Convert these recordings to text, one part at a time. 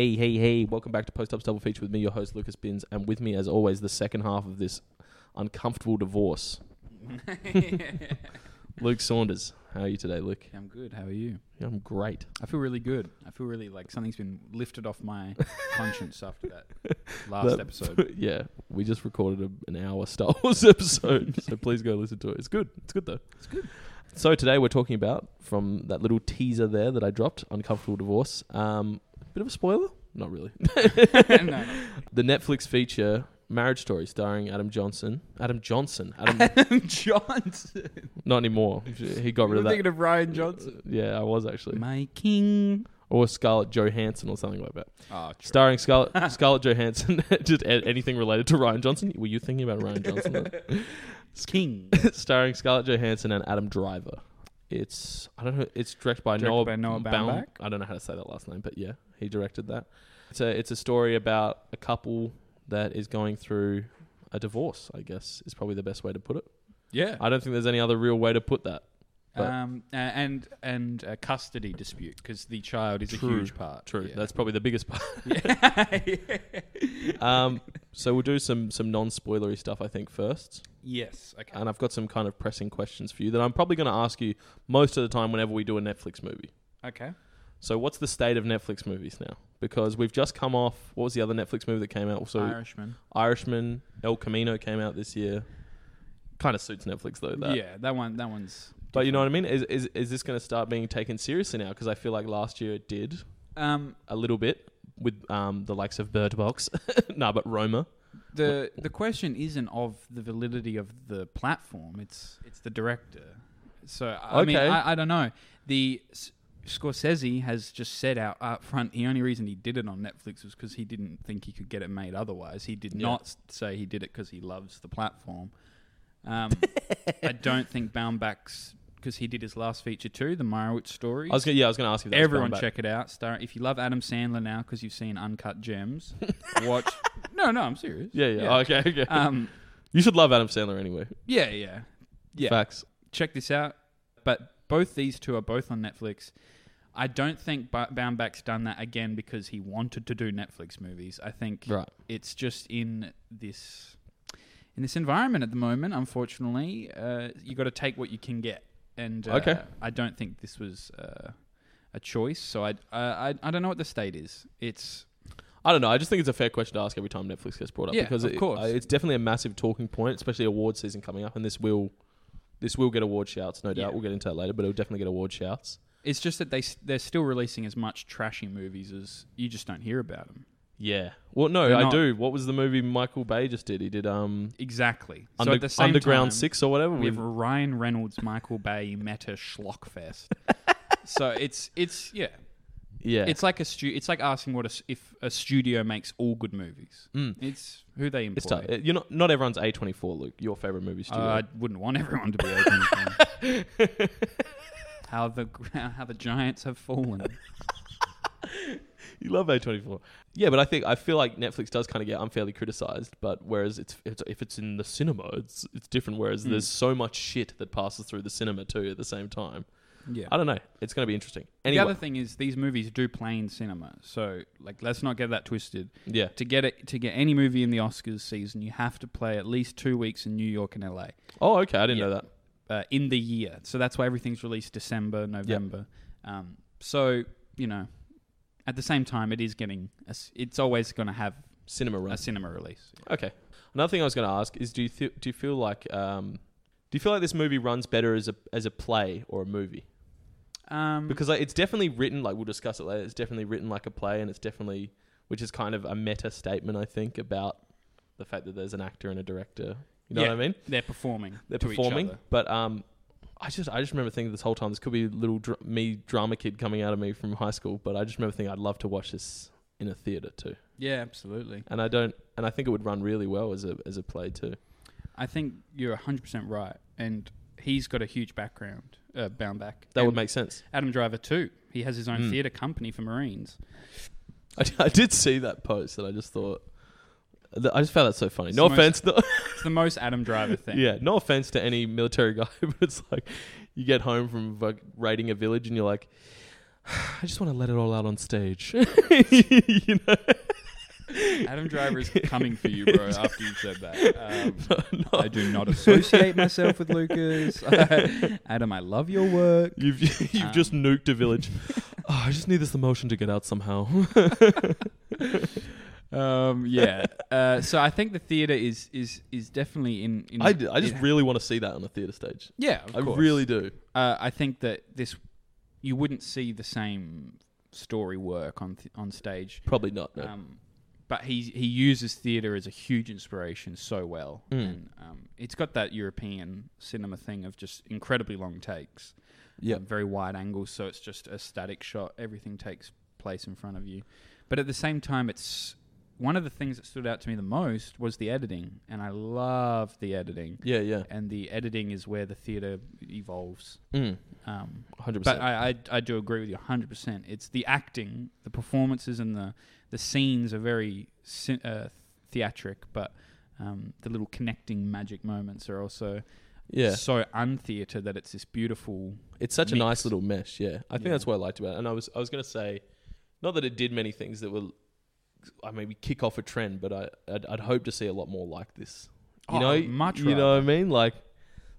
Hey, hey, hey. Welcome back to Post Ups Double Feature with me, your host, Lucas Bins. And with me, as always, the second half of this uncomfortable divorce, Luke Saunders. How are you today, Luke? I'm good. How are you? Yeah, I'm great. I feel really good. I feel really like something's been lifted off my conscience after that last That- episode. yeah, we just recorded a, an hour Star Wars episode, so please go listen to it. It's good. It's good, though. It's good. So today we're talking about, from that little teaser there that I dropped, Uncomfortable Divorce. Um, bit of a spoiler? Not really. no, the Netflix feature Marriage Story starring Adam Johnson. Adam Johnson. Adam, Adam Johnson. not anymore. He got rid You're of that. thinking of Rian Johnson. Uh, yeah, I was actually. My king. Or Scarlett Johansson or something like that. Oh, Starring Scarlett, Scarlett Johansson. Just a- anything related to Rian Johnson. Were you thinking about Rian Johnson? king. starring Scarlett Johansson and Adam Driver. It's I don't know. It's directed by Directed Noah, by Noah Baum- Baumbach? I don't know how to say that last name, but yeah, he directed that. It's a it's a story about a couple that is going through a divorce. I guess is probably the best way to put it. Yeah. I don't think there's any other real way to put that. Um, and and a custody dispute because the child is True, a huge part. True, Yeah. that's probably the biggest part. yeah. Um, so we'll do some some non spoilery stuff. I think first. yes. Okay. and I've got some kind of pressing questions for you that I'm probably going to ask you most of the time whenever we do a Netflix movie. Okay. So, what's the state of Netflix movies now? Because we've just come off. What was the other Netflix movie that came out? So, Irishman. Irishman, El Camino came out this year. Kind of suits Netflix though. That. Yeah, that one. That one's. But you know what I mean? Is is is this going to start being taken seriously now? Because I feel like last year it did Um, a little bit with um the likes of Bird Box. no, but Roma. the the question isn't of the validity of the platform. It's it's the director. So I mean, I, I don't know. The Scorsese has just said out up front. The only reason he did it on Netflix was because he didn't think he could get it made otherwise. He did Yeah. not say he did it because he loves the platform. Um, I don't think Baumbach's because he did his last feature too, the Meyerowitz story. I was gonna, yeah, I was going to ask you. That Everyone check it out. Star if you love Adam Sandler now because you've seen Uncut Gems, watch. No, no, I'm serious. Yeah, yeah. Okay, okay. Um, you should love Adam Sandler anyway. yeah, yeah, yeah. Facts. Check this out. But both these two are both on Netflix. I don't think ba- Baumbach's done that again because he wanted to do Netflix movies. I think Right. it's just in this in this environment at the moment. Unfortunately, uh, you got to take what you can get, and uh, Okay. I don't think this was uh, a choice. So I, uh, I I don't know what the state is. It's I don't know. I just think it's a fair question to ask every time Netflix gets brought up Yeah, because of it, course. uh, it's definitely a massive talking point, especially award season coming up, and this will this will get award shouts, no doubt. Yeah. We'll get into that later, but it'll definitely get award shouts. it's just that they they're still releasing as much trashy movies as you just don't hear about them. Yeah. Well, no, They're I not- do. What was the movie Michael Bay just did? He did um Exactly. Under- so at the same Underground time, Six or whatever. we have with- Ryan Reynolds, Michael Bay, Meta Schlockfest. so it's it's yeah, yeah. it's like a stu- It's like asking what a if a studio makes all good movies. Mm. It's who they employ. It's tough. Uh, You're not not everyone's A twenty four, Luke. Your favorite movie studio. Uh, I wouldn't want everyone to be open. how the how the giants have fallen. You love A24. Yeah, but I think I feel like Netflix does kind of get unfairly criticized, but whereas it's, it's if it's in the cinema, it's it's different whereas Mm. there's so much shit that passes through the cinema too at the same time. Yeah. I don't know. It's going to be interesting. The other thing is these movies do play in cinema, so like let's not get that twisted. yeah. To get it to get any movie in the Oscars season, you have to play at least two weeks in New York and LA Oh, okay. I didn't Yeah. know that. uh, in the year. So that's why everything's released December, November. Um, so you know, at the same time, it is getting. A, it's always going to have Cinema run. a cinema release. Okay. Another thing I was going to ask is, do you th- do you feel like um, do you feel like this movie runs better as a as a play or a movie? Um, Because like, it's definitely written like we'll discuss it later. It's definitely written like a play, and it's definitely which is kind of a meta statement I think about the fact that there's an actor and a director. You know Yeah. what I mean? they're performing. They're performing, but um, I just I just remember thinking this whole time this could be little dr- me drama kid coming out of me from high school, but I just remember thinking I'd love to watch this in a theater too, Yeah, absolutely. and I don't, and I think it would run really well as a as a play too. I think you're 100% right. And he's got a huge background, uh, Baumbach. That And would make sense. Adam Driver, too. He has his own Mm. theatre company for Marines. I, I did see that post, and I just thought, I just found that so funny. It's No offense, most- It's the most Adam Driver thing. yeah, no offense to any military guy, but it's like you get home from like, raiding a village, and you're like, I just want to let it all out on stage. you know? Adam Driver is coming for you, bro. After you said that, um, No, no. I do not associate myself with Lucas. Adam, I love your work. You've you've just Um, nuked a village. oh, I just need this emotion to get out somehow. Um, yeah. Uh, so I think the theater is is is definitely in. in I, d- I just really want to see that on a theater stage. yeah, of I course. really do. Uh, I think that this you wouldn't see the same story work on th- on stage. Probably not. No. Um, but he he uses theater as a huge inspiration so well, Mm. and um, it's got that European cinema thing of just incredibly long takes, yeah. um, very wide angles, so it's just a static shot. Everything takes place in front of you, but at the same time, it's one of the things that stood out to me the most was the editing, and I love the editing. Yeah. Yeah. And the editing is where the theater evolves. Mm. Um, Hundred but percent. I, I I do agree with you 100%. It's the acting, the performances, and the the scenes are very uh, theatric, but um, the little connecting magic moments are also Yeah. so untheater that it's this beautiful. It's such a nice little mesh. Yeah. I think Yeah. that's what I liked about it. And I was I was gonna say, not that it did many things that were, I maybe kick off a trend, but I I'd, I'd hope to see a lot more like this. You Oh, know, much you know what I mean? Like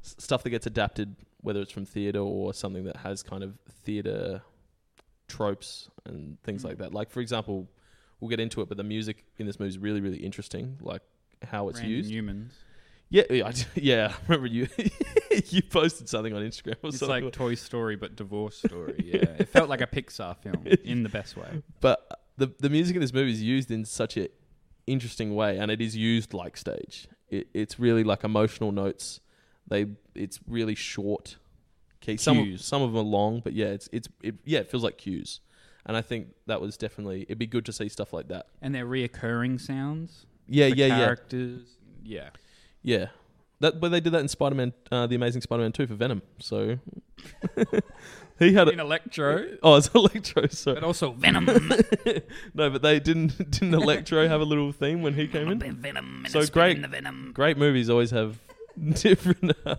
stuff that gets adapted, whether it's from theater or something that has kind of theater tropes and things Mm. like that. Like for example, we'll get into it, but the music in this movie is really really interesting. Like how it's Randy used. Newman's. Yeah, yeah, I, yeah. I remember you you posted something on Instagram or It's something. like Toy Story, but divorce story. Yeah, it felt like a Pixar film in the best way. but the the music in this movie is used in such a interesting way, and it is used like stage. It, it's really like emotional notes. They it's really short. Okay, some of, Cues. some of them are long, but yeah, it's it's it, yeah, it feels like cues, and I think that was definitely it'd be good to see stuff like that. And they're reoccurring sounds. Yeah, yeah, yeah, characters. Yeah. yeah. That but they did that in Spider Man, uh, the Amazing Spider Man Two for Venom. So he had In Electro, oh, it's Electro. So but also Venom. no, but they didn't didn't Electro have a little theme when he came in? Venom. So great. The Venom. great movies always have different uh,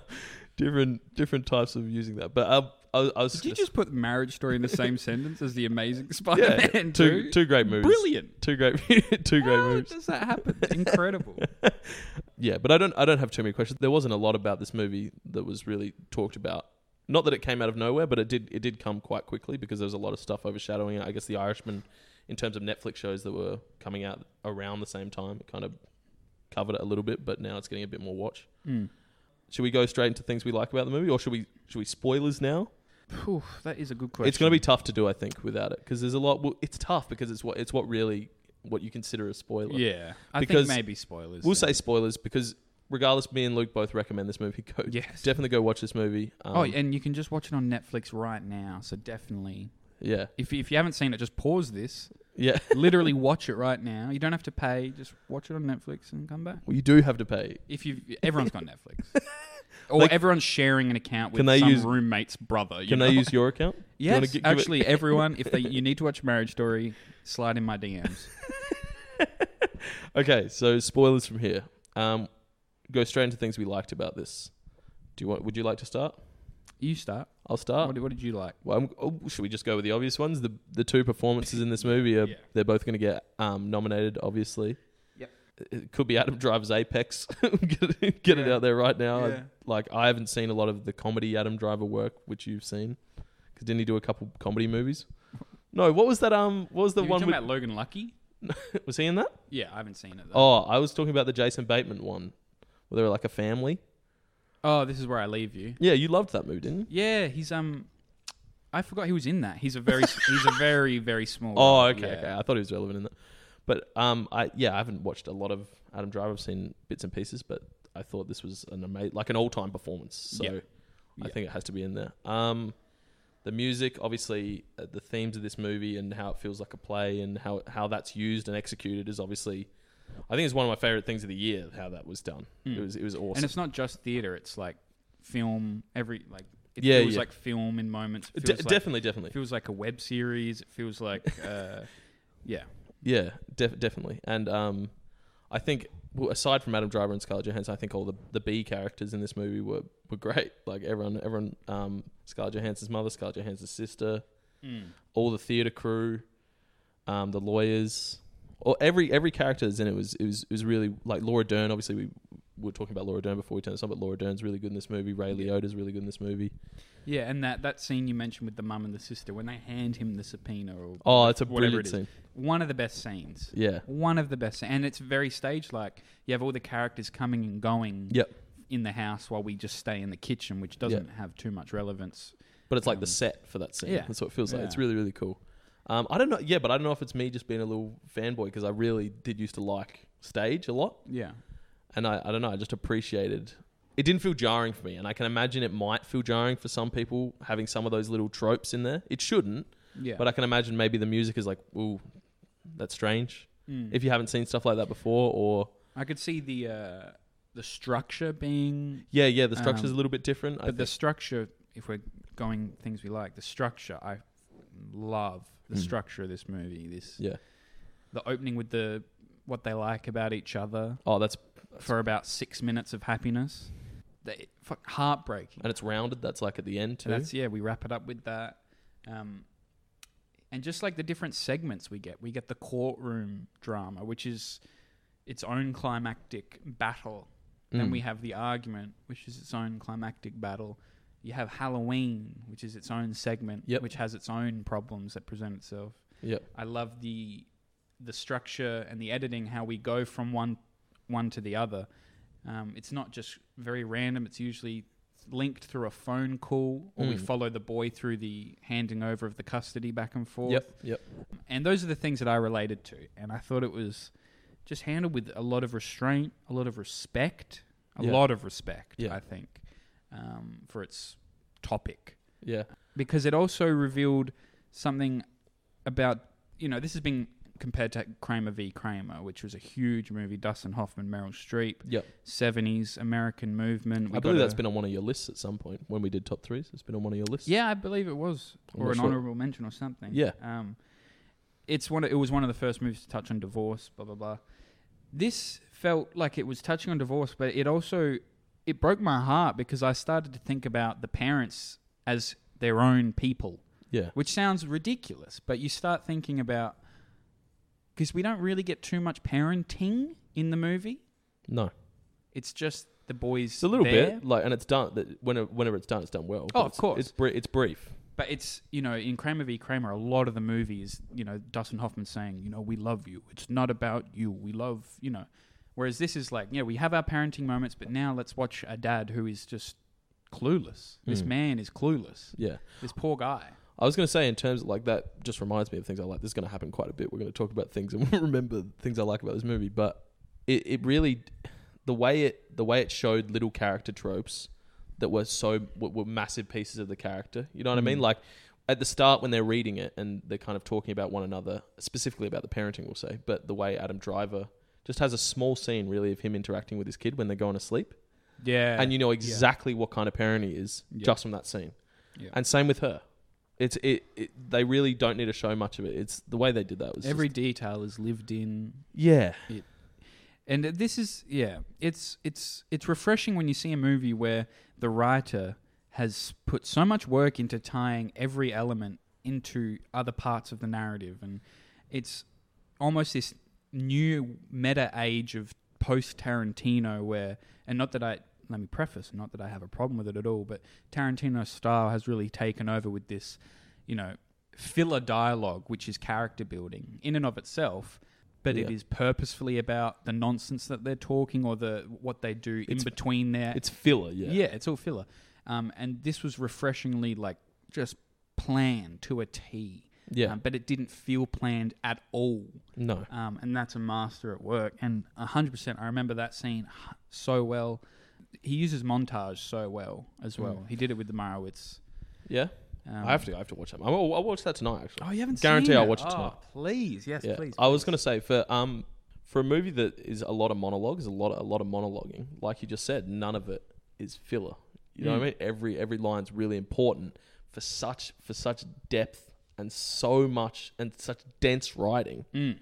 different different types of using that. But um, I, was- I was Did you just put Marriage Story in the same sentence as the Amazing Spider-Man two 2? two great movies, Brilliant. two great two great How movies. does that happen? Incredible. Yeah, but I don't I don't have too many questions. There wasn't a lot about this movie that was really talked about. Not that it came out of nowhere, but it did it did come quite quickly because there was a lot of stuff overshadowing it. I guess The Irishman, in terms of Netflix shows that were coming out around the same time, it kind of covered it a little bit, but now it's getting a bit more watch. Mm. Should we go straight into things we like about the movie, or should we should we spoilers now? Phew, that is a good question. It's going to be tough to do, I think, without it because there's a lot. Well, it's tough because it's what it's what really what you consider a spoiler. Yeah. I Because think maybe spoilers. We'll then. say spoilers because regardless, me and Luke both recommend this movie. Go Yes. definitely go watch this movie. Um, oh, and you can just watch it on Netflix right now. So definitely, yeah, if if you haven't seen it, just pause this. Yeah. Literally watch it right now. You don't have to pay. Just watch it on Netflix and come back. Well, you do have to pay. If you, everyone's got Netflix, or Like- everyone's sharing an account with Can they some use- roommate's brother. You Can know? they use your account? you wanna Yes, gi- give it- actually, everyone. If they you need to watch Marriage Story, slide in my DMs. Okay, so spoilers from here. Um, go straight into things we liked about this. Do you want? Would you like to start? You start. I'll start. What, did- what did you like? Well, I'm, oh, should we just go with the obvious ones? The the two performances in this movie are Yeah. they're both going to get um, nominated. Obviously, Yep. It could be Adam Driver's Apex. get it, get it Yeah. out there right now. I- Yeah. like I haven't seen a lot of the comedy Adam Driver work, which you've seen. Because didn't he do a couple comedy movies? No, what was that? Um, what was the you one? talking With, about Logan Lucky? was he in that? Yeah, I haven't seen it. Though. Oh, I was talking about the Jason Bateman one, where they were like a family. Oh, this is where I leave you. Yeah, you loved that movie, didn't you? Yeah, he's um, I forgot he was in that. He's a very, he's a very, very small. Oh, okay, yeah. okay. I thought he was relevant in that. But um, I yeah, I haven't watched a lot of Adam Driver. I've seen bits and pieces, but I thought this was an amazing, like an all-time performance. So Yeah. I Yeah. think it has to be in there. Um, the music, obviously, uh, the themes of this movie and how it feels like a play and how how that's used and executed is obviously. I think it's one of my favorite things of the year. How that was done. Mm. It was it was awesome. And it's not just theater; it's like film. Every like, it Yeah, feels yeah. like film in moments. It De- like, definitely, definitely. It feels like a web series. It feels like, uh, yeah, Yeah, def- definitely. And um, I think well, aside from Adam Driver and Scarlett Johansson, I think all the the B characters in this movie were, were great. Like everyone, everyone, um, Scarlett Johansson's mother, Scarlett Johansson's sister, all the theater crew, um, the lawyers, or every every character that's in it was it was it was really like Laura Dern. Obviously, we, we were talking about Laura Dern before we turned this on, but Laura Dern's really good in this movie. Ray Liotta's really good in this movie. Yeah, and that, that scene you mentioned with the mum and the sister when they hand him the subpoena or Oh, it's a whatever brilliant it is. scene. One of the best scenes. Yeah, One of the best, and it's very stage like. You have all the characters coming and going Yep. in the house while we just stay in the kitchen, which doesn't have too much relevance. but it's like the Um, set for that scene. yeah. That's what it feels like. It's really really cool. Um, I don't know. Yeah, but I don't know if it's me just being a little fanboy because I really did used to like stage a lot. Yeah. and I, I don't know, I just appreciated. It didn't feel jarring for me, and I can imagine it might feel jarring for some people having some of those little tropes in there. It shouldn't, Yeah. but I can imagine maybe the music is like, ooh, that's strange. Mm. If you haven't seen stuff like that before, or I could see the uh, the structure being, yeah, yeah, the structure's Um, a little bit different. But the structure, if we're going things we like, the structure I love the Mm. structure of this movie. This yeah. the opening with the what they like about each other Oh, that's for about six minutes of happiness. They, fuck, heartbreaking. and it's rounded. That's like at the end too. That's yeah. We wrap it up with that, um, and just like the different segments we get, we get the courtroom drama, which is its own climactic battle. Then Mm. we have the argument, which is its own climactic battle. You have Halloween, which is its own segment, Yep. which has its own problems that present itself. Yep. I love the the structure and the editing, how we go from one one to the other. Um, it's not just very random. It's usually linked through a phone call, or we Mm. follow the boy through the handing over of the custody back and forth. Yep. Yep. And those are the things that I related to, and I thought it was just handled with a lot of restraint, a lot of respect, a Yeah. lot of respect. Yeah. I think um, for its topic Yeah. because it also revealed something about you know this has been compared to Kramer v Kramer, which was a huge movie. Dustin Hoffman, Meryl Streep, Yep. seventies American movement. We I believe that's a- been on one of your lists at some point when we did top threes. It's been on one of your lists. yeah, I believe it was I'm or an sure. honorable mention or something. Yeah. um, it's one. Of, it was one of the first movies to touch on divorce. Blah blah blah. This felt like it was touching on divorce, but it also it broke my heart because I started to think about the parents as their own people. Yeah. which sounds ridiculous, but you start thinking about because we don't really get too much parenting in the movie. No. It's just the boys. It's a little there, bit like, and it's done. Whenever, whenever it's done, it's done well. Oh, of it's, course. It's bri- it's brief. but it's you know in Kramer v Kramer, a lot of the movies, you know, Dustin Hoffman saying, you know, we love you. It's not about you. We love you know. Whereas this is like, yeah, we have our parenting moments, but now let's watch a dad who is just clueless. This Mm. man is clueless. Yeah. This poor guy. I was going to say, in terms of like that, just reminds me of things I like. This is going to happen quite a bit. We're going to talk about things and remember things I like about this movie. But it, it really, the way it the way it showed little character tropes that were so were, were massive pieces of the character. You know what I mean? Mm. Like at the start when they're reading it and they're kind of talking about one another, specifically about the parenting, we'll say. But the way Adam Driver just has a small scene really of him interacting with his kid when they're going to sleep, Yeah, and you know exactly what kind of parent he is Yeah. just from that scene. Yeah. And same with her. It's it, it. They really don't need to show much of it. It's the way they did that was every just- detail is lived in yeah and this is yeah it's it's it's refreshing when you see a movie where the writer has put so much work into tying every element into other parts of the narrative and it's almost this new meta age of post Tarantino where and not that I let me preface not that I have a problem with it at all but Tarantino's style has really taken over with this you know filler dialogue which is character building in and of itself but it Yeah. is purposefully about the nonsense that they're talking or the what they do in between there. it's filler. Yeah, yeah. it's all filler. Um, and this was refreshingly like just planned to a T. yeah. Um, but it didn't feel planned at all. no, Um, and that's a master at work. And hundred percent, I remember that scene so well. He uses montage so well as well. Mm. He did it with the Meyerowitz. yeah. Um, I have to. I have to watch that. I'll, I'll watch that tonight. Actually, Oh, you haven't seen it. Guarantee I'll watch it Oh, tonight. Please, yes, yeah. please. I was gonna say for um for a movie that is a lot of monologues, a lot of, a lot of monologuing. Like you just said, none of it is filler. You know Mm. what I mean? Every every line's really important for such for such depth and so much and such dense writing. Mm.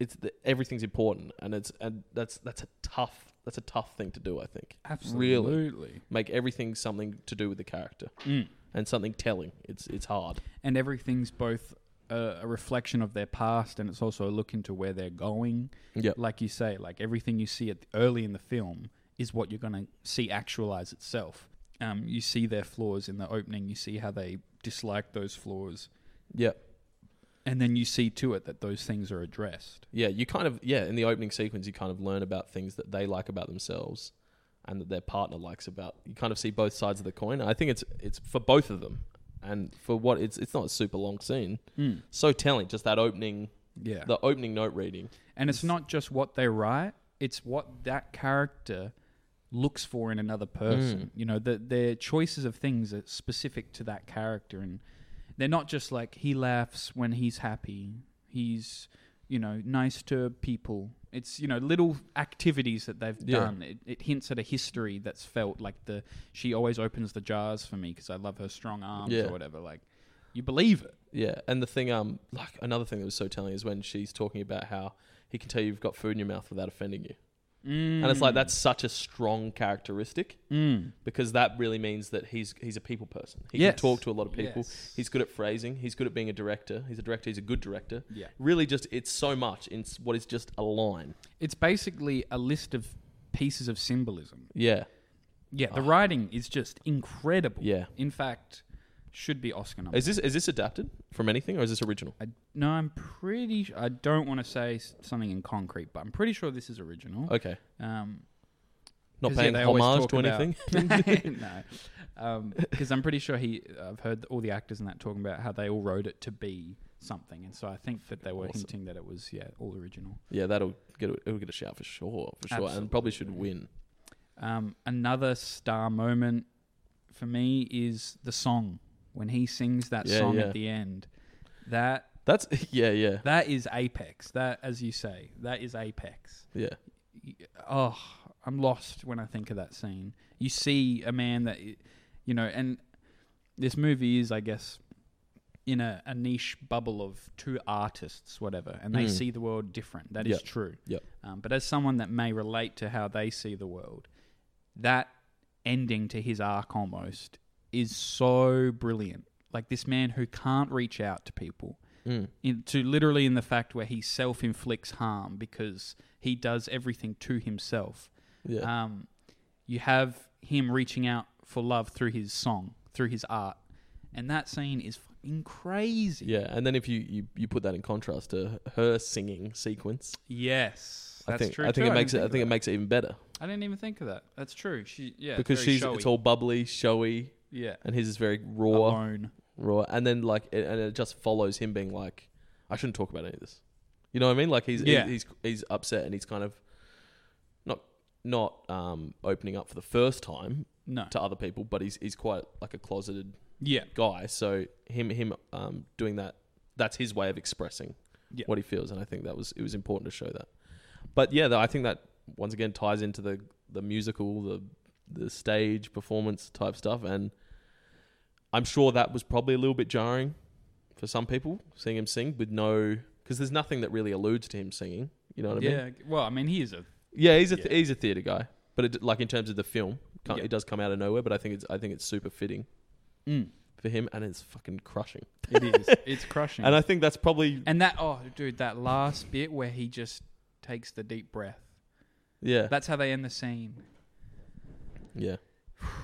It's the, everything's important, and it's and that's that's a tough that's a tough thing to do. I think Absolutely. make everything something to do with the character. Mm. and something telling. It's it's hard. and everything's both a, a reflection of their past and it's also a look into where they're going. Yep. Like you say, like everything you see at early in the film is what you're going to see actualize itself. Um, you see their flaws in the opening. You see how they dislike those flaws, Yeah. and then you see to it that those things are addressed. Yeah, you kind of yeah, in the opening sequence you kind of learn about things that they like about themselves and that their partner likes about. You kind of see both sides of the coin. I think it's it's for both of them. And for what it's it's not a super long scene. Hmm. So telling just that opening Yeah, the opening note reading. and it's not just what they write; it's what that character looks for in another person. Hmm. You know, the, their choices of things are specific to that character, and they're not just like he laughs when he's happy. He's you know nice to people. It's you know little activities that they've Yeah. done. It, it hints at a history that's felt like the she always opens the jars for me because I love her strong arms Yeah. or whatever. Like you believe it. Yeah, and the thing um like another thing that was so telling is when she's talking about how he can tell you've got food in your mouth without offending you. And it's like that's such a strong characteristic Mm. because that really means that he's he's a people person. He Yes. can talk to a lot of people. Yes. He's good at phrasing. He's good at being a director. He's a director. He's a good director. Yeah. Really, just it's so much in what is just a line. It's basically a list of pieces of symbolism. Yeah, Yeah, the Oh. writing is just incredible. yeah. In fact, should be Oscar nominated. Is this is this adapted from anything or is this original? I, no, I'm pretty. I don't want to say s- something in concrete, but I'm pretty sure this is original. Okay, Um, not 'cause, yeah, paying they always homage talk to about- anything. no, because I'm pretty sure he. I've heard all the actors in that talking about how they all wrote it to be something, and so I think that they were Awesome. hinting that it was yeah all original. yeah, that'll get a, it'll get a shout for sure, for sure, and probably should win. Um, another star moment for me is the song when he sings that Yeah, song yeah. at the end. That That's yeah, yeah, that is apex. That, as you say, that is apex. yeah, Oh, I'm lost when I think of that scene. You see a man that, you know, and this movie is, I guess, in a, a niche bubble of two artists, whatever, and they Mm. see the world different. That is Yep. true. Yep. Um, but as someone that may relate to how they see the world, that ending to his arc almost is so brilliant. Like this man who can't reach out to people, Mm. into literally in the fact where he self inflicts harm because he does everything to himself. yeah. Um, you have him reaching out for love through his song, through his art, and that scene is fucking crazy. Yeah, and then if you, you, you put that in contrast to her singing sequence, Yes, that's I think true. I think too. it makes it didn't I think it makes it even better. I didn't even think of that. That's true. She yeah, because she's showy. it's all bubbly, showy, yeah and his is very raw, alone. raw, and then like it, and it just follows him being like, I shouldn't talk about any of this. You know what I mean? Like he's Yeah. he's he's upset and he's kind of not not um opening up for the first time No, to other people, but he's he's quite like a closeted yeah, guy. So him him um doing that that's his way of expressing Yeah. what he feels, and I think that was it was important to show that. But yeah, though, I think that once again ties into the the musical, the the stage performance type stuff, and I'm sure that was probably a little bit jarring for some people seeing him sing with no because there's nothing that really alludes to him singing. You know what I mean? yeah. Well, I mean, he is a Yeah, he's a th- Yeah. he's a theater guy, but it, like in terms of the film, can't, Yeah. it does come out of nowhere. But I think it's I think it's super fitting mm, for him, and it's fucking crushing. it is. It's crushing. And I think that's probably And that, oh, dude, that last bit where he just takes the deep breath. yeah That's how they end the scene. yeah.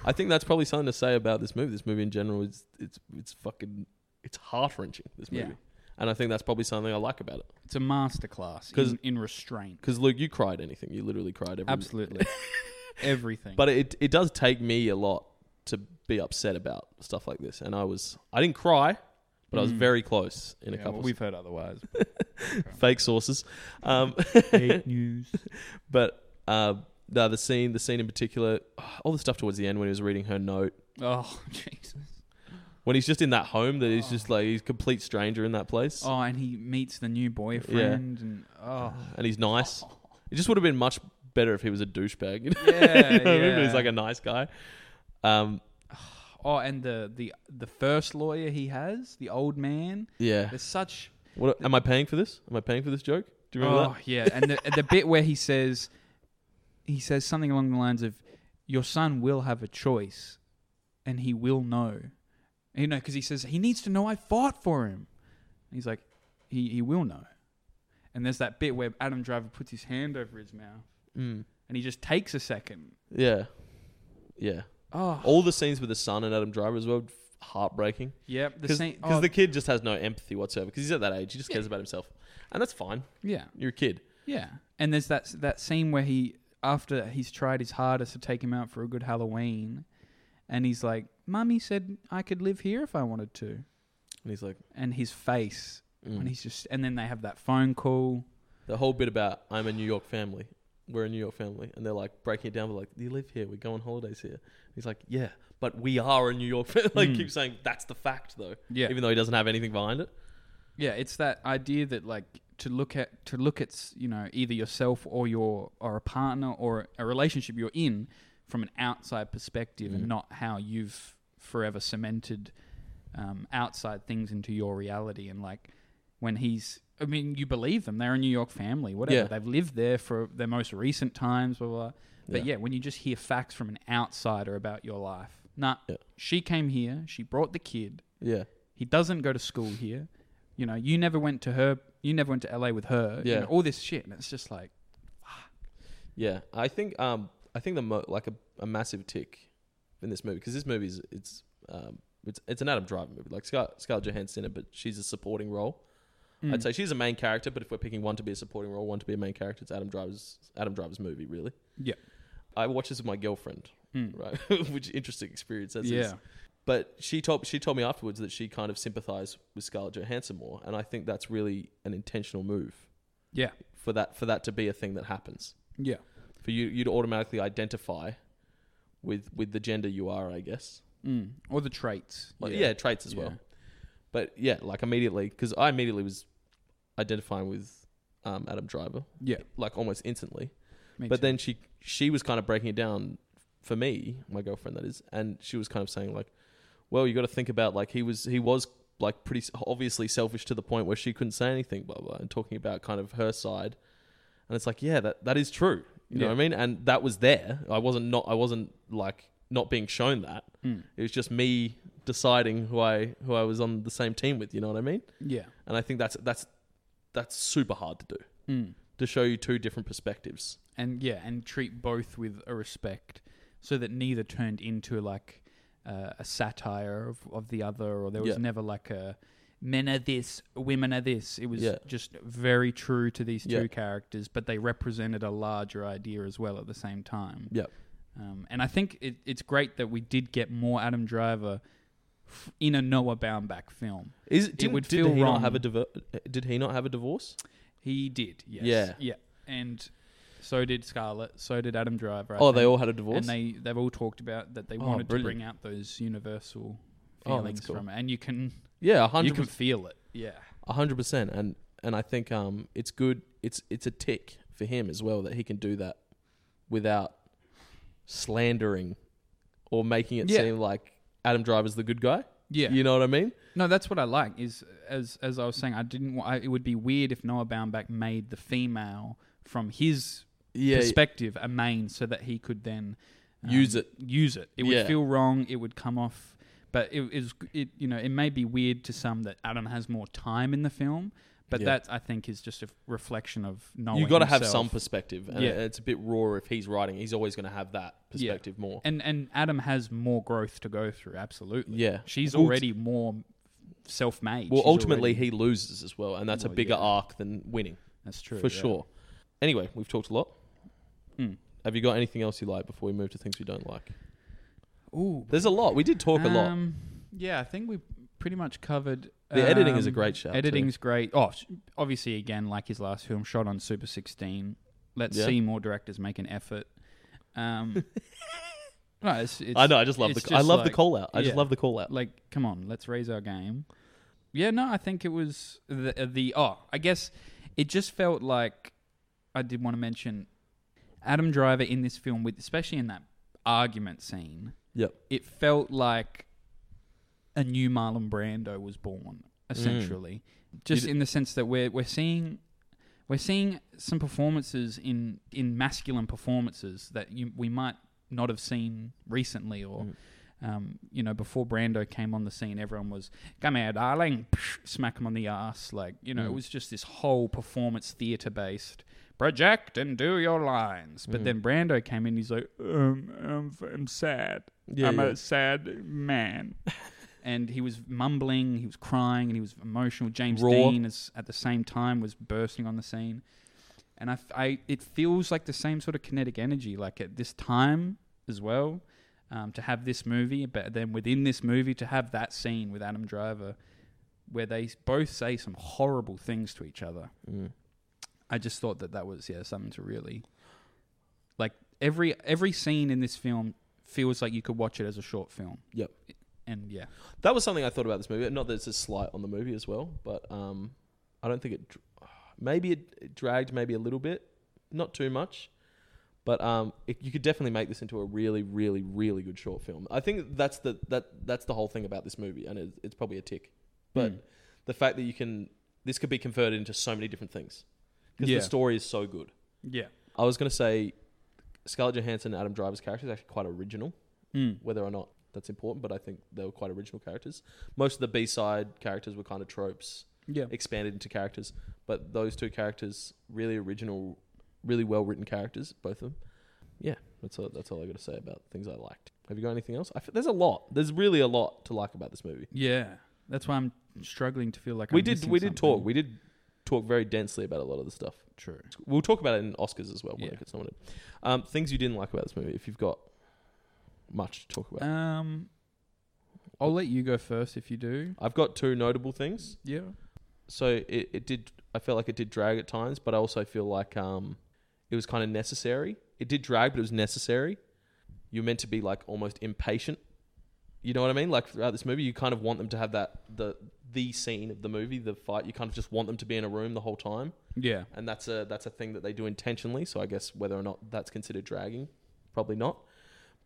I think that's probably something to say about this movie. This movie in general is it's it's fucking it's heart wrenching. This movie, Yeah. and I think that's probably something I like about it. It's a masterclass 'Cause- in, in restraint. Because Luke, you cried anything? You literally cried every Absolutely. Everything. But it it does take me a lot to be upset about stuff like this, and I was I didn't cry, but I was Mm. very close in a Yeah, couple well, we've heard otherwise. fake sources. Um, Fake news. but uh, the scene, the scene in particular, all the stuff towards the end when he was reading her note, Oh, Jesus. when he's just in that home that he's just like he's a complete stranger in that place, Oh, and he meets the new boyfriend, and oh, and he's nice. It just would have been much better if he was a douchebag. You know? yeah, You know what I mean? He's like a nice guy. Um, oh, and the the the first lawyer he has, the old man. yeah. There's such What am I paying for this? Am I paying for this joke? Do you remember oh yeah, and the the bit where he says he says something along the lines of, "Your son will have a choice, and he will know." you know, because he says he needs to know I fought for him. And he's like, he he will know. And there's that bit where Adam Driver puts his hand over his mouth, Mm. and he just takes a second. Yeah, yeah. Oh, All the scenes with the son and Adam Driver as well, heartbreaking. yep. The Because scene. oh, the kid just has no empathy whatsoever. Because he's at that age, he just Yeah. cares about himself, and that's fine. yeah, You're a kid. yeah. And there's that that scene where he, after he's tried his hardest to take him out for a good Halloween, and he's like, "Mummy said I could live here if I wanted to," And he's like, and his face mm. when he's just, and then they have that phone call. the whole bit about I'm a New York family. We're a New York family, and they're like breaking it down. They're like, you live here. We go on holidays here. He's like, yeah, but we are a New York family. like, Mm. keep saying that's the fact though, Yeah, even though he doesn't have anything behind it. Yeah, it's that idea that like to look at to look at you know either yourself or your or a partner or a relationship you're in from an outside perspective Mm. and not how you've forever cemented um, outside things into your reality and like when he's I mean you believe them they're a New York family whatever Yeah. they've lived there for their most recent times blah blah, blah. but yeah. when you just hear facts from an outsider about your life nah Yeah. she came here she brought the kid yeah, he doesn't go to school here. You know, you never went to her. You never went to LA with her. you Yeah. know, all this shit, and it's just like, yeah. I think um I think the mo- like a, a massive tick in this movie because this movie is it's um it's it's an Adam Driver movie. Like Scar- Scarlett Johansson in it, but she's a supporting role. mm, I'd say she's a main character, but if we're picking one to be a supporting role, one to be a main character, it's Adam Driver's Adam Driver's movie, really. Yeah. I watched this with my girlfriend, mm, right? Which interesting experience as yeah, is. But she told she told me afterwards that she kind of sympathized with Scarlett Johansson more, and I think that's really an intentional move yeah, for that for that to be a thing that happens. yeah, For you you to automatically identify with with the gender you are, I guess. mm. or the traits. Like, yeah. traits as well. But yeah, like immediately because I immediately was identifying with um, Adam Driver, yeah. like almost instantly. me but too. then she she was kind of breaking it down for me, my girlfriend that is, and she was kind of saying like, "Well, you got to think about like he was he was like pretty obviously selfish to the point where she couldn't say anything, blah blah," and talking about kind of her side, and it's like, yeah, that that is true. You know what I mean? And that was there. I wasn't not I wasn't like not being shown that. Mm. It was just me deciding who I who I was on the same team with. You know what I mean? yeah, And I think that's that's that's super hard to do mm. to show you two different perspectives. and yeah, and treat both with a respect, so that neither turned into like uh, a satire of, of the other, or there was Yeah. never like a men are this, women are this. It was Yeah. just very true to these two Yeah. characters, but they represented a larger idea as well at the same time. Yeah. Um, and I think it, it's great that we did get more Adam Driver f- in a Noah Baumbach film. Is did, would did feel he wrong. not have a divo- Did he not have a divorce? He did, yes. Yeah. Yeah. And so did Scarlett, so did Adam Driver. I oh, they think. all had a divorce. And they, they've all talked about that they Oh, wanted to brilliant. bring out those universal Oh, that's feelings cool. from it. And you can, yeah, you hundred can feel it. Yeah. a hundred percent. And and I think um it's good. It's it's a tick for him as well that he can do that without slandering or making it Yeah. seem like Adam Driver's the good guy. Yeah. You know what I mean? No, that's what I like. Is as as I was saying, I didn't. wa- I, it would be weird if Noah Baumbach made the female from his Yeah. perspective a main, so that he could then um, Use it. Use it. It would Yeah. feel wrong. It would come off. But it is. It you know. It may be weird to some that Adam has more time in the film. But Yeah. that I think is just a reflection of Noah. you got to have some perspective, and Yeah. it's a bit raw if he's writing. He's always going to have that perspective more. And and Adam has more growth to go through. Absolutely. Yeah, She's Well, already more self-made. Well, She's ultimately, already- he loses as well, and that's Well, a bigger yeah. arc than winning that's true for yeah. sure. Anyway, we've talked a lot. Mm. Have you got anything else you like before we move to things we don't like? Ooh, There's a lot. We did talk a lot. Um, Yeah, I think we pretty much covered. The editing is a um, great shout, too. Editing's great. Oh, sh- obviously, again, like his last film, shot on Super 16. Let's Yeah. see more directors make an effort. Um, no, it's, it's, I know. I just love it's the. I love the like- call out. I just yeah. love the call out. Like, come on, let's raise our game. Yeah, no, I think it was the the. Oh, I guess it just felt like I did want to mention Adam Driver in this film, with especially in that argument scene. Yep. it felt like a new Marlon Brando was born, essentially. Just You d- in the sense that we're we're seeing we're seeing some performances in in masculine performances that you, we might not have seen recently, or Mm. Um, you know, before Brando came on the scene, everyone was "Come here, darling," smack him on the ass. Like, you know, it Mm. was just this whole performance theater based. Project and do your lines. But Mm. then Brando came in. He's like, um, I'm, I'm sad. Yeah, I'm yeah. a sad man. and he was mumbling, he was crying, and he was emotional. James Raw. Dean, is, at the same time, was bursting on the scene. And I, I, it feels like the same sort of kinetic energy, like at this time as well, um, to have this movie, but then within this movie to have that scene with Adam Driver, where they both say some horrible things to each other. Mm. I just thought that that was yeah something to really like every every scene in this film feels like you could watch it as a short film. Yep. And yeah, That was something I thought about this movie. Not that it's a slight on the movie as well, but um, I don't think it. Maybe it, it dragged maybe a little bit, not too much, but um, it, you could definitely make this into a really, really, really good short film. I think that's the that that's the whole thing about this movie, and it, it's probably a tick. But Mm. the fact that you can this could be converted into so many different things because Yeah. the story is so good. yeah, I was going to say Scarlett Johansson and Adam Driver's character is actually quite original mm. whether or not that's important, but I think they were quite original characters. Most of the B side characters were kind of tropes yeah, expanded into characters, but those two characters really original, really well written characters, both of them. Yeah, that's all, that's all I got to say about things I liked. Have you got anything else? I f- there's a lot. There's really a lot to like about this movie. yeah. That's why I'm struggling to feel like we I'm did we did talk. We did talk very densely about a lot of the stuff. True. We'll talk about it in Oscars as well when Yeah. it gets nominated. Um, things you didn't like about this movie, if you've got much to talk about. Um, I'll let you go first if you do. I've got two notable things. Yeah. so it, it did i felt like it did drag at times but i also feel like um it was kind of necessary it did drag but it was necessary you're meant to be like almost impatient you know what i mean like throughout this movie you kind of want them to have that the the scene of the movie the fight you kind of just want them to be in a room the whole time Yeah. and that's a that's a thing that they do intentionally so i guess whether or not that's considered dragging probably not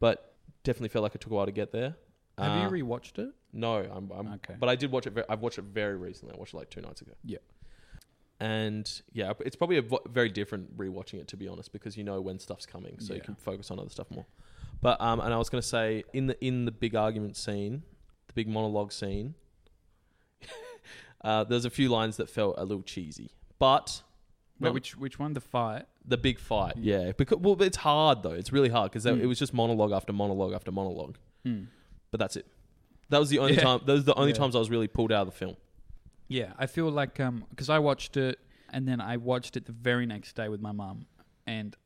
but definitely felt like it took a while to get there Have Uh, you rewatched it? no, I'm, I'm Okay. but I did watch it. Ve- I've watched it very recently. I watched it like two nights ago. Yeah. And yeah, it's probably a very different rewatching it to be honest, because you know when stuff's coming, so you Yeah. can focus on other stuff more. But um, and I was gonna say in the in the big argument scene, the big monologue scene, uh, there's a few lines that felt a little cheesy, but Wait, which which one? The fight. the big fight, yeah, because well, it's hard though. It's really hard because Mm. it was just monologue after monologue after monologue. Hmm. But that's it. That was the only Yeah. time. Those are the only Yeah. times I was really pulled out of the film. Yeah, I feel like um because I watched it and then I watched it the very next day with my mum, and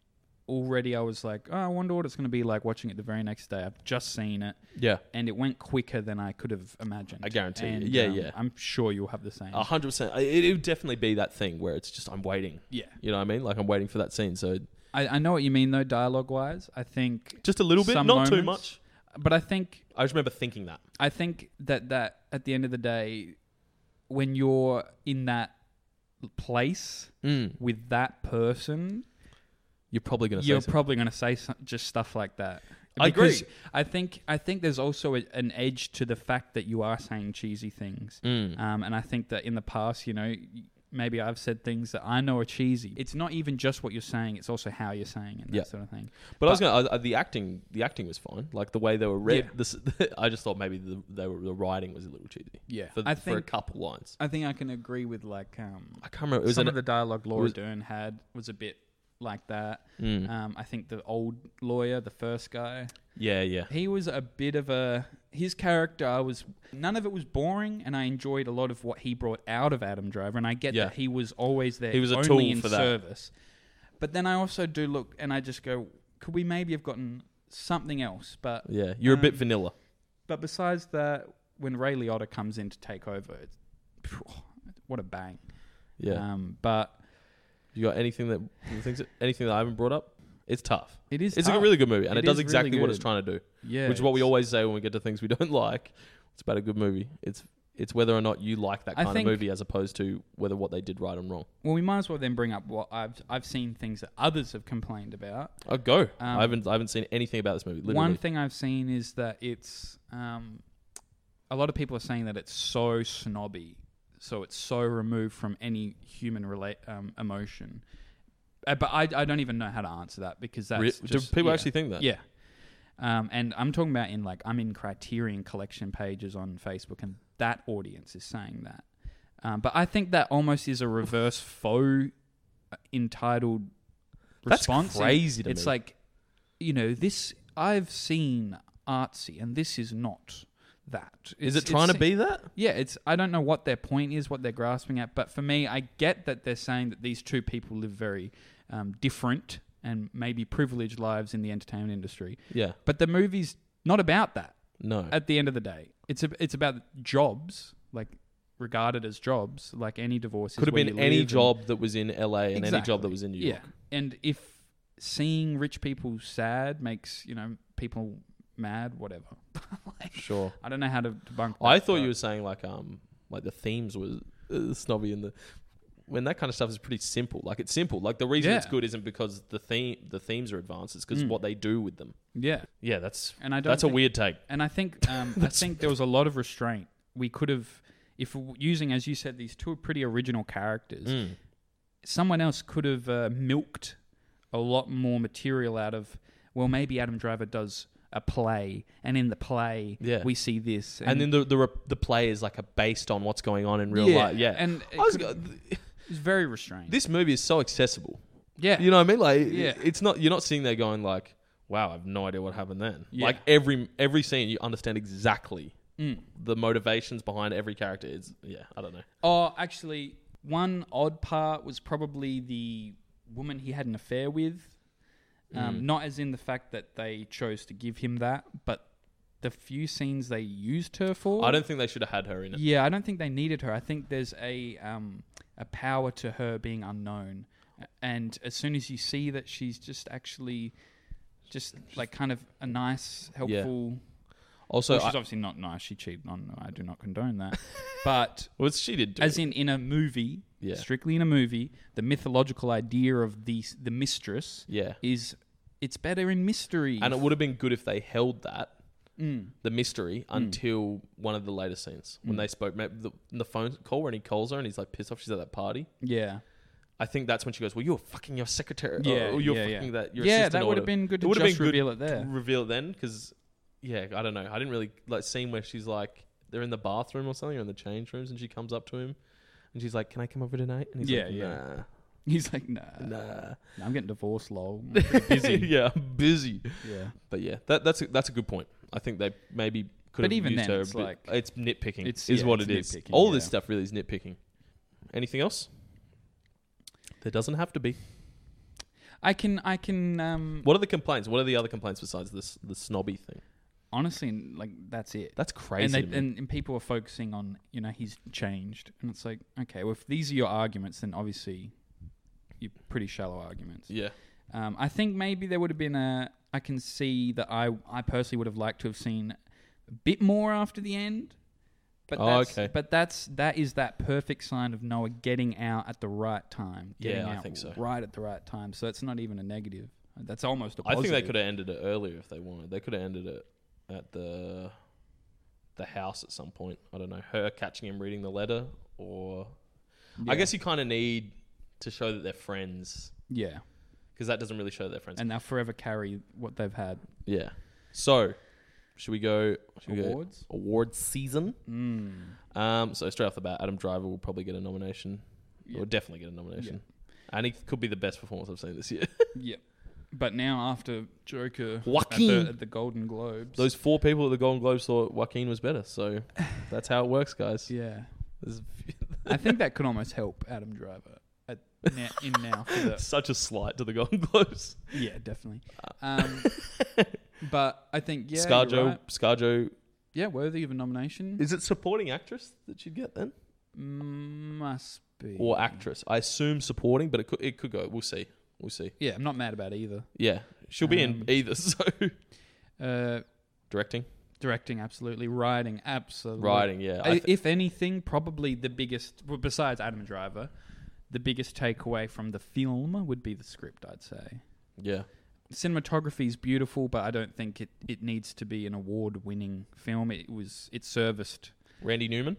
already I was like, oh, I wonder what it's going to be like watching it the very next day. I've just seen it, Yeah. and it went quicker than I could have imagined. I guarantee you. Yeah, um, yeah. I'm sure you'll have the same. A hundred percent. It, it would definitely be that thing where it's just I'm waiting. yeah, You know what I mean? Like I'm waiting for that scene. So I, I know what you mean though, dialogue wise. I think, just a little bit, not too much. but I think I just remember thinking that. I think that that at the end of the day, when you're in that place with that person, You're probably gonna say you're probably going to say some, just stuff like that. I agree. I think I think there's also a, an edge to the fact that you are saying cheesy things, Mm. um, and I think that in the past, you know, maybe I've said things that I know are cheesy. It's not even just what you're saying; it's also how you're saying it, and Yeah. that sort of thing. But, I was gonna. Uh, the acting, the acting was fine. Like the way they were read. Yeah. This, I just thought maybe the they were, the writing was a little cheesy. Yeah, For, I for a couple lines. I think I can agree with like um, I can't remember. It was some an, of the dialogue Laura was- Dern had was a bit like that. Mm. Um, I think the old lawyer, the first guy, yeah, yeah. he was a bit of a his character I was none of it was boring and I enjoyed a lot of what he brought out of Adam Driver and I get Yeah. that he was always there He was a only tool in for that. service. But then I also do look and I just go could we maybe have gotten something else but Yeah, you're a bit Um, vanilla. but besides that when Ray Liotta comes in to take over it's, phew, what a bang. Yeah. Um, but you got anything that you think anything that I haven't brought up? It's tough. it is It's a really good movie, and it, It does exactly really what it's trying to do. yeah, which is what we always say when we get to things we don't like. It's about a good movie. It's it's whether or not you like that kind of movie as opposed to whether what they did right and wrong. Well, we might as well then bring up what I've I've seen things that others have complained about. Oh, go! Um, I haven't I haven't seen anything about this movie. Literally. One thing I've seen is that it's um, a lot of people are saying that it's so snobby, so it's so removed from any human relate um, emotion. Uh, but I, I don't even know how to answer that because that's Re- just, do people yeah. actually think that? yeah. Um, and I'm talking about in like I'm in Criterion Collection pages on Facebook, and that audience is saying that. Um, but I think that almost is a reverse faux uh, entitled That's response. crazy to it's me. like, you know, this I've seen artsy, and this is not that. Is It's- it trying to be that? Yeah, it's. I don't know what their point is, what they're grasping at, but for me, I get that they're saying that these two people live very um, different and maybe privileged lives in the entertainment industry. Yeah. But the movie's not about that. No. At the end of the day, it's a, it's about jobs, like regarded as jobs, like any divorce. is Could have been any job that was in LA and any job that was in New York. yeah. And if seeing rich people sad makes you know people mad, whatever. like, Sure. I don't know how to debunk. That, I thought you were saying like um like the themes was uh, snobby and the when that kind of stuff is pretty simple. Like it's simple. Like the reason it's good isn't because the theme the themes are advanced. It's because Mm. what they do with them. Yeah, Yeah, that's and I don't. that's a think- weird take. And I think um, I think there was a lot of restraint. We could have, if using as you said these two pretty original characters, Mm. someone else could have uh, milked a lot more material out of. Well, maybe Adam Driver does a play, and in the play, Yeah. we see this, And, then the the rep- the play is like a based on what's going on in real life. Yeah. and it I was, could- it's very restrained. this movie is so accessible. yeah, You know what I mean? Like, Yeah. it's not you're not sitting there going like, "Wow, I have no idea what happened then." Yeah. Like every every scene, you understand exactly Mm. the motivations behind every character. Is yeah, I don't know. Oh, actually, one odd part was probably the woman he had an affair with. Um, Mm. Not as in the fact that they chose to give him that, but the few scenes they used her for. I don't think they should have had her in it. Yeah, I don't think they needed her. I think there's a um, a power to her being unknown, and as soon as you see that she's just actually, just like kind of a nice, helpful. Also, well, she's I, obviously not nice. She cheated on. I do not condone that, but well, she did do as it. in in a movie, Yeah. strictly in a movie, the mythological idea of the the mistress yeah, is it's better in mystery. and it would have been good if they held that Mm. the mystery until one of the later scenes when Mm. they spoke. The, the phone call when he calls her and he's like pissed off she's at that party. Yeah, I think that's when she goes, "Well, you're fucking your secretary. Yeah, or you're yeah, fucking yeah. that. Your yeah, that would have been good to would have just been good reveal it there. reveal it then because yeah, I don't know. I didn't really like scene where she's like they're in the bathroom or something or in the change rooms and she comes up to him and she's like, "Can I come over tonight?" And he's Yeah, like, yeah. He's like, nah, "Nah, I'm getting divorced, lol. I'm busy. yeah, I'm busy. yeah, But yeah, that, that's a, that's a good point. I think they maybe could But have even used then, her. it's like- it's nitpicking. It's- is yeah, what it's it is. nitpicking, All this stuff really is nitpicking. Anything else? There doesn't have to be. I can, I can. Um, What are the complaints? What are the other complaints besides this the snobby thing? honestly, like that's it. That's crazy. and, they, and and people are focusing on you know he's changed, and it's like okay, well if these are your arguments, then obviously you're pretty shallow arguments. yeah, Um, I think maybe there would have been a. I can see that I I personally would have liked to have seen a bit more after the end. But Oh, that's, okay. But that's that is that perfect sign of Noah getting out at the right time. Yeah, Getting I out think so. Right at the right time. So it's not even a negative. That's almost a positive. I think they could have ended it earlier if they wanted. They could have ended it at the the house at some point. I don't know. Her catching him reading the letter, or I guess you kind of need to show that they're friends Yeah, because that doesn't really show they're friends. and they'll forever carry what they've had. yeah. So, should we go? Should we go Awards. award season? Mm. Um, so straight off the bat, Adam Driver will probably get a nomination. Yeah. Or definitely get a nomination. And he could be the best performance I've seen this year. Yep. But now after Joker at Joaquin. the, at the Golden Globes, Those four people at the Golden Globes thought Joaquin was better. So that's how it works, guys. yeah, I think that could almost help Adam Driver at now, in now for the such a slight to the Golden Globes. yeah definitely. Um, but I think yeah, you're ScarJo, right. ScarJo. yeah, worthy of a nomination. Is it supporting actress that she'd get then? Mm, Must be Or actress? I assume supporting, but it could, it could go. We'll see. We'll see. Yeah, I'm not mad about either. Yeah. She'll be in Um, either. So Uh, directing, directing, absolutely. Writing, absolutely. writing, yeah. I I- th- if anything, probably the biggest, besides Adam Driver, the biggest takeaway from the film would be the script. I'd say yeah. cinematography is beautiful, but I don't think it, it needs to be an award-winning film. It was it serviced. Randy Newman.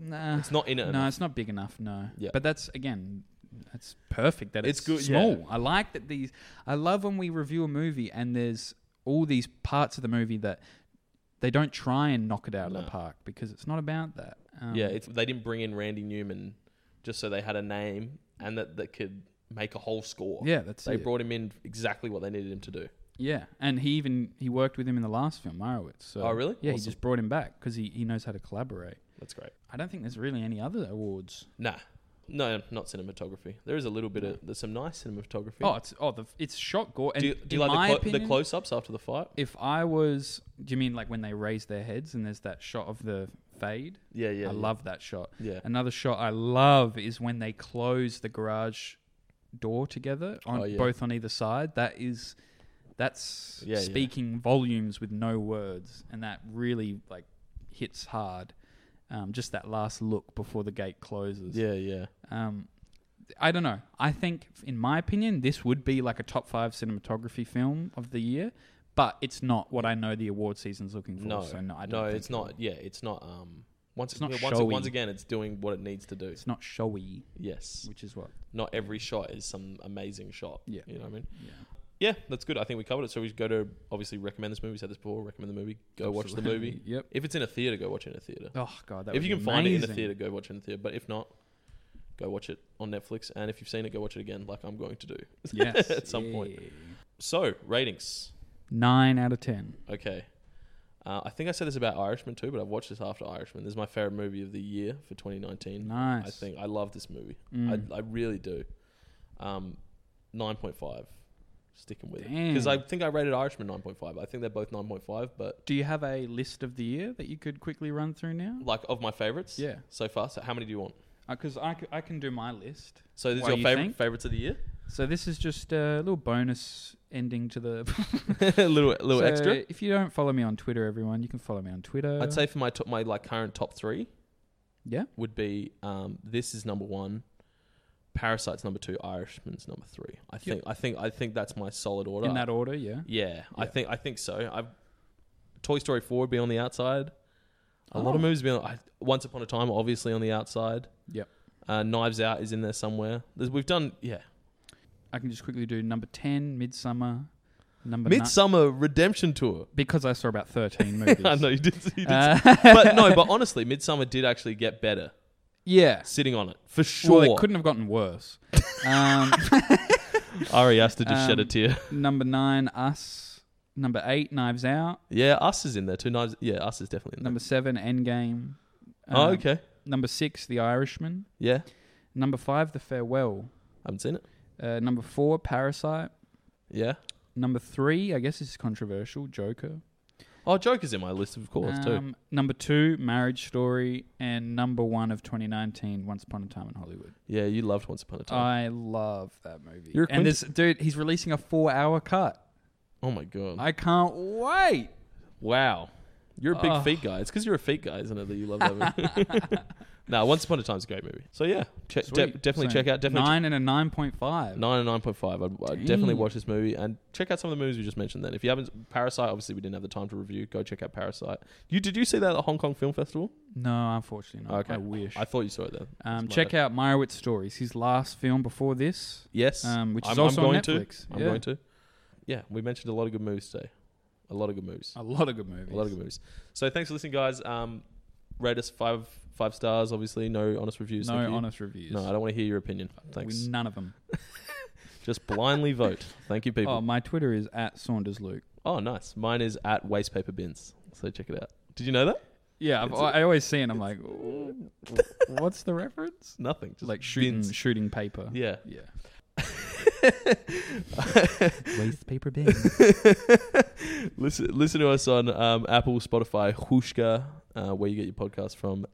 Nah, It's not in it. no, enough. it's not big enough. No, Yeah. but that's again, that's perfect. That It's it's, good, Small. yeah. I like that these. I love when we review a movie and there's all these parts of the movie that they don't try and knock it out of the park because it's not about that. Um, yeah, it's, they didn't bring in Randy Newman just so they had a name and that that could make a whole score. yeah, that's they it. brought him in exactly what they needed him to do. Yeah, and he even he worked with him in the last film, Meyerowitz. So, Oh, really? Yeah, he just brought him back because he, he knows how to collaborate. That's great. I don't think there's really any other awards. Nah, no, not cinematography. There is a little bit of there's some nice cinematography. Oh, it's oh the it's shot gore. And do you, do you like the, clo- opinion, the close-ups after the fight? If I was, do you mean like when they raise their heads and there's that shot of the fade? Yeah, yeah. I yeah. love that shot. Yeah, Another shot I love is when they close the garage door together on Oh, yeah. both on either side. That is that's Yeah, speaking volumes with no words, and that really like hits hard. Um, just that last look before the gate closes. yeah, yeah. Um, I don't know. I think, in my opinion, this would be like a top five cinematography film of the year, but it's not what I know the award season's looking for. No, so no, I don't no, it's not. Yeah, it's not. Um, once It's not yeah, once, showy. once again, it's doing what it needs to do. It's not showy, Yes, which is what. not every shot is some amazing shot. Yeah. you know what I mean. Yeah. Yeah, that's good. I think we covered it. So we go to obviously recommend this movie. We said this before. Recommend the movie. Go watch the movie. Yep. If it's in a theater, go watch it in a theater. Oh god, that if you can find it in a theater, go watch it in a theater. But if not, go watch it on Netflix. And if you've seen it, go watch it again, like I'm going to do. Yes, at some point. So ratings. Nine out of ten. Okay. Uh, I think I said this about Irishman too, but I've watched this after Irishman. This is my favorite movie of the year for 2019. Nice. I think I love this movie. Mm. I, I really do. Um, 9.5. Sticking with it. Because I think I rated Irishman 9.5. I think they're both 9.5, but Do you have a list of the year that you could quickly run through now? like of my favorites Yeah. so far. So how many do you want? Because I, c- I can do my list. So this is your you favorite think? favorites of the year? So this is just a little bonus ending to the little little So extra. If you don't follow me on Twitter, everyone, you can follow me on Twitter. I'd say for my top, my like current top three yeah. would be um, this is number one, Parasite's number two, Irishman's number three. I think I think I think that's my solid order. In that order, yeah. yeah, I think I think so. I've Toy Story four would be on the outside. A lot of Oh. movies be on. I, Once Upon a Time, obviously on the outside. Yep. Uh, Knives Out is in there somewhere. There's, we've done yeah. I can just quickly do number ten, Midsommar. Number Midsommar Redemption Tour. because I saw about thirteen movies. I know you did. You did Uh, but no, but honestly, Midsommar did actually get better yeah. sitting on it for sure. Well, it couldn't have gotten worse. um, Ari Aster just shed a Um, tear. number nine, Us. Number eight, Knives Out. Yeah, Us is in there too. Knives. Yeah, Us is definitely in there. Number seven, Endgame. oh, Um, okay. Number six, The Irishman. Yeah, Number five, The Farewell. haven't seen it. Uh, number four, Parasite. Yeah. Number three, I guess this is controversial, Joker. Oh, Joker's in my list, of course, too. Um, number two, Marriage Story, and number one of 2019, Once Upon a Time in Hollywood. Yeah, you loved Once Upon a Time. I love that movie. You're a and this dude, he's releasing a four-hour cut. oh my god! I can't wait. wow, you're a big Oh. feet guy. It's because you're a feet guy, isn't it? That you love that movie. no, Once Upon a Time's a great movie. So yeah, che- de- Sweet. definitely So check out. Definitely nine and a nine point five. Nine and nine point five. I'd, I'd definitely Dang. watch this movie and check out some of the movies we just mentioned. Then, if you haven't, Parasite. Obviously, we didn't have the time to review. Go check out Parasite. You did you see that at the Hong Kong Film Festival? No, unfortunately not. Okay. I wish. I thought you saw it then. um, It's my check bad. out Meyerowitz Stories, his last film before this, Yes, um, which is I'm, also I'm going on Netflix. to. I'm Yeah. going to. Yeah, we mentioned a lot of good movies today. A lot of good movies. A lot of good movies. A lot of good movies. So thanks for listening, guys. Um, rate us five five stars. Obviously, no honest reviews. No thank you. honest reviews. No, I don't want to hear your opinion. We- Thanks. none of them. Just blindly vote. Thank you, people. Oh, my Twitter is at Saunders Luke. oh, nice. Mine is at waste paper bins. So check it out. Did you know that? Yeah, I've, I always see it. and I'm like, what's the reference? Nothing. Just Like shooting bins. shooting paper. Yeah. Yeah. Waste paper bin. listen, listen to us on um, Apple, Spotify, Hushka, uh, where you get your podcast from.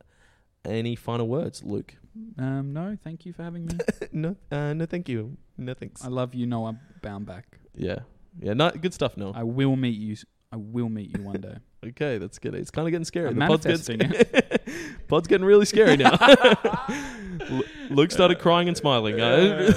Any final words, Luke? um, no, thank you for having me. no, uh, no, thank you. No, thanks. I love you. Noah Baumbach. yeah, yeah, no, good stuff. No, I will meet you. s- I will meet you one day. okay, that's good. It's kind of getting scary. I'm the pod's getting, manifesting pod's getting really scary now. Lu- Luke started crying and smiling. Uh,